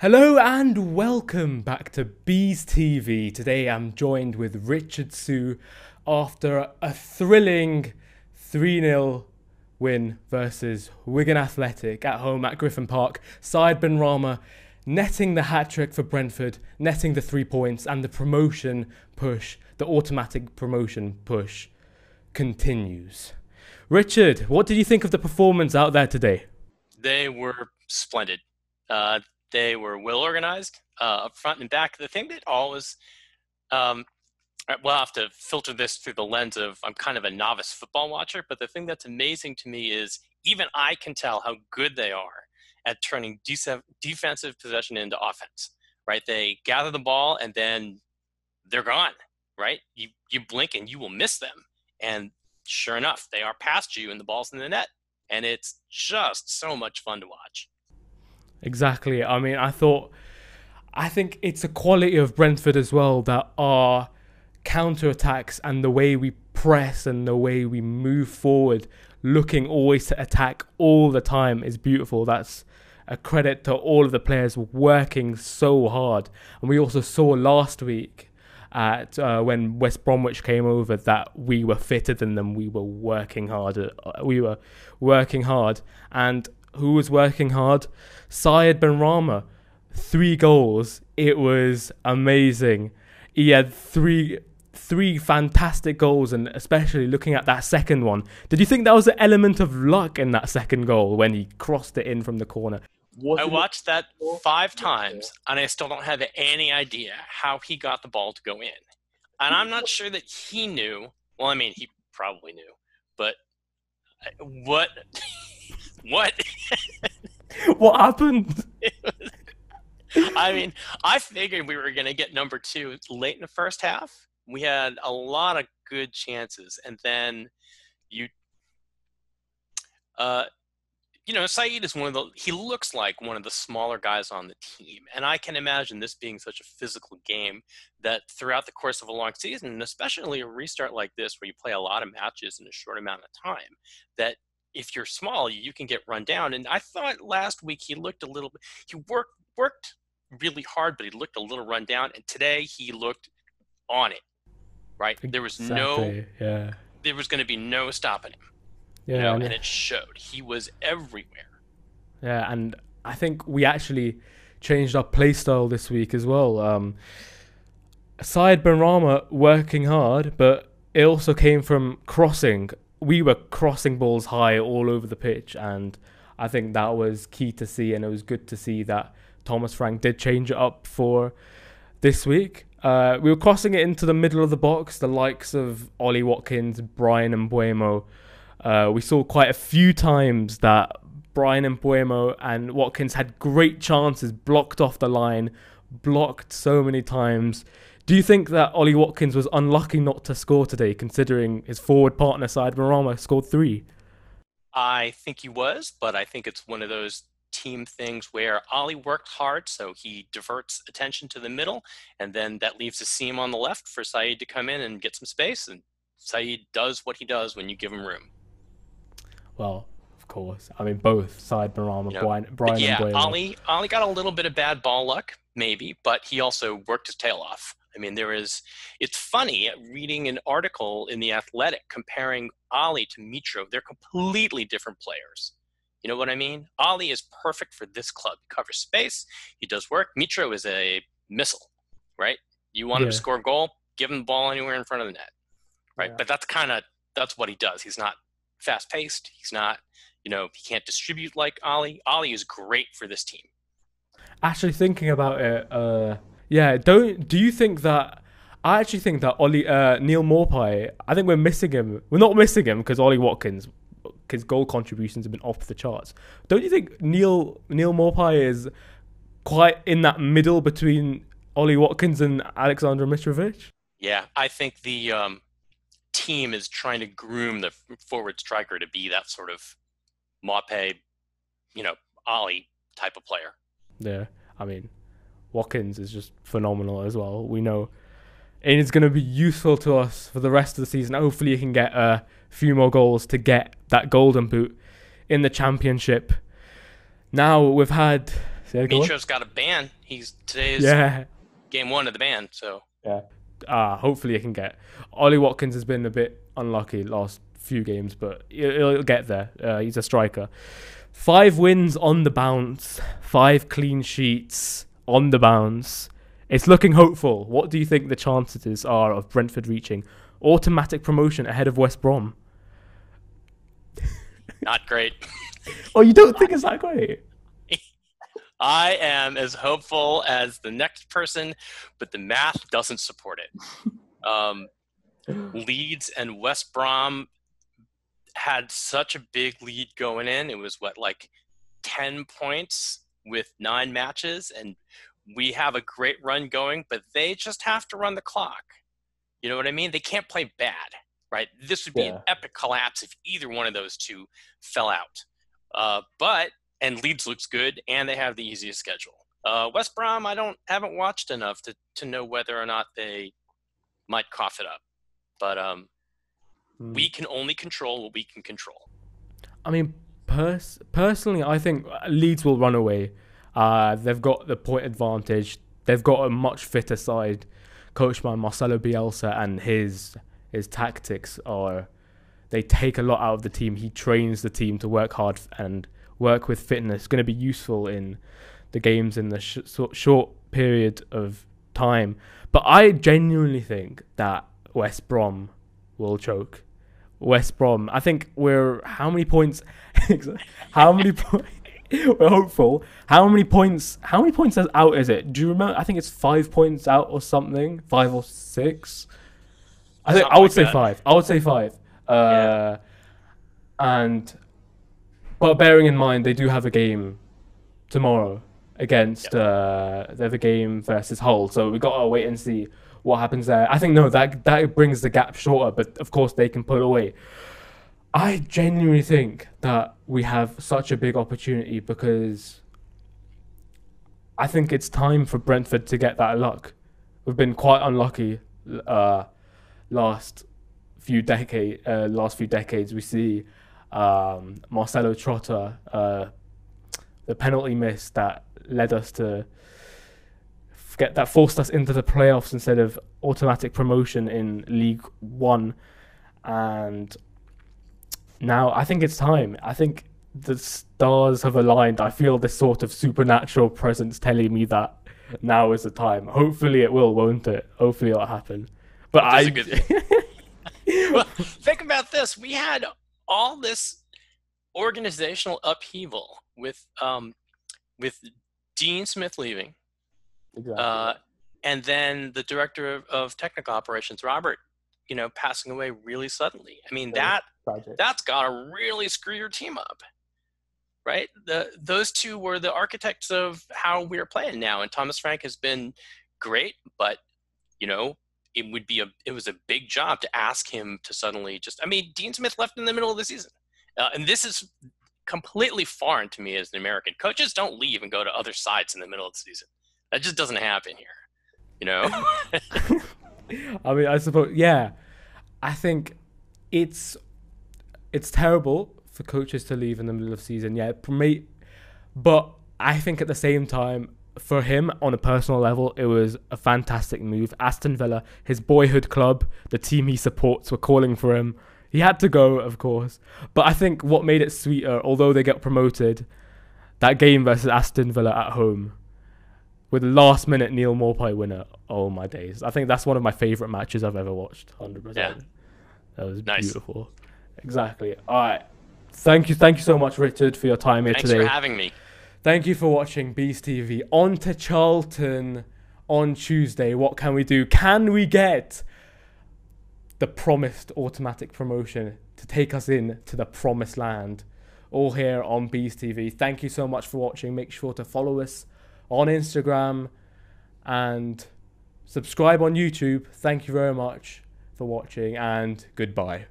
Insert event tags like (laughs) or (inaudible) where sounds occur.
Hello and welcome back to Bees TV. Today I'm joined with Richard Sue after a thrilling 3 0 win versus Wigan Athletic at home at Griffin Park. Said Benrahma netting the hat trick for Brentford, netting the three points, and the promotion push, the automatic promotion push, continues. Richard, what did you think of the performance out there today? They were splendid. Uh, they were well organized uh, up front and back. The thing that always, um, we'll have to filter this through the lens of I'm kind of a novice football watcher, but the thing that's amazing to me is even I can tell how good they are at turning de- defensive possession into offense. Right? They gather the ball and then they're gone. Right? You you blink and you will miss them. And sure enough, they are past you and the ball's in the net. And it's just so much fun to watch. Exactly. I mean, I thought, I think it's a quality of Brentford as well that our counter attacks and the way we press and the way we move forward, looking always to attack all the time, is beautiful. That's a credit to all of the players working so hard. And we also saw last week at uh, when West Bromwich came over that we were fitter than them. We were working harder. Uh, we were working hard, and who was working hard? Said Benrahma, three goals. It was amazing. He had three three fantastic goals, and especially looking at that second one. Did you think that was an element of luck in that second goal when he crossed it in from the corner? I watched that five times, and I still don't have any idea how he got the ball to go in. And I'm not sure that he knew. Well, I mean, he probably knew, but uh, what? (laughs) what? (laughs) what happened? I mean, I figured we were going to get number two late in the first half. We had a lot of good chances, and then you, uh, you know, Said is one of the. He looks like one of the smaller guys on the team, and I can imagine this being such a physical game that throughout the course of a long season, and especially a restart like this, where you play a lot of matches in a short amount of time, that if you're small, you can get run down. And I thought last week he looked a little. He worked worked really hard, but he looked a little run down. And today he looked on it. Right? There was exactly. no. Yeah. There was going to be no stopping him. Yeah, you know, and, it showed. He was everywhere. Yeah, and I think we actually changed our play style this week as well. Um, Said Benrahma working hard, but it also came from crossing. We were crossing balls high all over the pitch, and I think that was key to see. And it was good to see that Thomas Frank did change it up for this week. Uh, we were crossing it into the middle of the box, the likes of Ollie Watkins, Bryan Mbeumo. Uh, we saw quite a few times that Bryan Mbeumo and Watkins had great chances blocked off the line, blocked so many times. Do you think that Ollie Watkins was unlucky not to score today, considering his forward partner Said Benrahma scored three? I think he was, but I think it's one of those team things where Ollie worked hard, so he diverts attention to the middle, and then that leaves a seam on the left for Said to come in and get some space, and Said does what he does when you give him room. Well, of course. I mean, both Said Benrahma, You know, Bryan, Bryan yeah, Mbeumo. Ollie Ollie got a little bit of bad ball luck, maybe, but he also worked his tail off. I mean, there is. It's funny reading an article in the Athletic comparing Ollie to Mitro. They're completely different players. You know what I mean? Ollie is perfect for this club. He covers space. He does work. Mitro is a missile, right? You want him to score a goal, give him the ball anywhere in front of the net, right? Yeah. But that's kind of that's what he does. He's not fast paced. He's not, you know, he can't distribute like Ollie. Ollie is great for this team. Actually, thinking about it, uh, yeah, don't do you think that? I actually think that Ollie uh, Neal Maupay. I think we're missing him. We're not missing him because Ollie Watkins, his goal contributions have been off the charts. Don't you think Neal Neal Maupay is quite in that middle between Ollie Watkins and Alexander Mitrovic? Yeah, I think the um, team is trying to groom the forward striker to be that sort of Maupay, you know, Ollie type of player. Yeah, I mean, Watkins is just phenomenal as well. We know, and it's going to be useful to us for the rest of the season. Hopefully, he can get a few more goals to get that golden boot in the championship. Now we've had Mitro's got a ban. He's today's yeah. game one of the ban. So Yeah. Uh, hopefully he can get. Ollie Watkins has been a bit unlucky last few games, but he'll, he'll get there. Uh, he's a striker. Five wins on the bounce, five clean sheets on the bounce. It's looking hopeful. What do you think the chances are of Brentford reaching automatic promotion ahead of West Brom? (laughs) not great. Oh, you don't think it's that great? (laughs) I am as hopeful as the next person, but the math doesn't support it. (laughs) Um, Leeds and West Brom had such a big lead going in. It was what, like 10 points with nine matches, and we have a great run going, but they just have to run the clock. You know what I mean? They can't play bad, right? This would be Yeah. an epic collapse if either one of those two fell out. Uh, but and Leeds looks good, and they have the easiest schedule. Uh, West Brom, I don't haven't watched enough to to know whether or not they might cough it up, but um, Hmm. we can only control what we can control. I mean, pers- personally, I think Leeds will run away. Uh, they've got the point advantage. They've got a much fitter side, coached by Marcelo Bielsa, and his his tactics are they take a lot out of the team. He trains the team to work hard and work with fitness. Going to be useful in the games in the sh- short period of time. But I genuinely think that West Brom will choke. West Brom. I think we're how many points? (laughs) how many points? (laughs) we're hopeful. How many points? How many points is out is it? Do you remember? I think it's five points out or something. Five or six. I think Something I would like say that. five. I would say five. Uh, And but bearing in mind they do have a game tomorrow against uh they have a game versus Hull, so we've gotta wait and see what happens there. I think no, that that brings the gap shorter, but of course they can pull away. I genuinely think that we have such a big opportunity because I think it's time for Brentford to get that luck. We've been quite unlucky uh, last few decade, uh, last few decades. We see um, Marcello Trotta, uh, the penalty miss that led us to get that forced us into the playoffs instead of automatic promotion in League One, and now I think it's time. I think the stars have aligned. I feel this sort of supernatural presence telling me that now is the time. Hopefully it will, won't it? Hopefully it'll happen. But I, good (laughs) well, think about this. We had all this organizational upheaval with um, with Dean Smith leaving, Exactly. uh, and then the director of, of technical operations, Robert, you know, passing away really suddenly. I mean, that Tragic. that's gotta really screw your team up, right? The those two were the architects of how we're playing now, and Thomas Frank has been great, but you know, it would be a it was a big job to ask him to suddenly just. I mean, Dean Smith left in the middle of the season, uh, and this is completely foreign to me as an American. Coaches don't leave and go to other sides in the middle of the season. That just doesn't happen here, you know. (laughs) I mean, I suppose, yeah. I think it's it's terrible for coaches to leave in the middle of season. Yeah, promote, but I think at the same time, for him on a personal level, it was a fantastic move. Aston Villa, his boyhood club, the team he supports, were calling for him. He had to go, of course. But I think what made it sweeter, although they get promoted, that game versus Aston Villa at home with the last minute Neal Maupay winner. Oh my days. I think that's one of my favourite matches I've ever watched. 100%. Yeah. That was Nice. beautiful. Exactly. All right. Thank you. Thank you so much, Richard, for your time here Thanks today. Thanks for having me. Thank you for watching Bees TV. On to Charlton on Tuesday. What can we do? Can we get the promised automatic promotion to take us in to the promised land? All here on Bees TV. Thank you so much for watching. Make sure to follow us on Instagram and subscribe on YouTube. Thank you very much for watching and goodbye.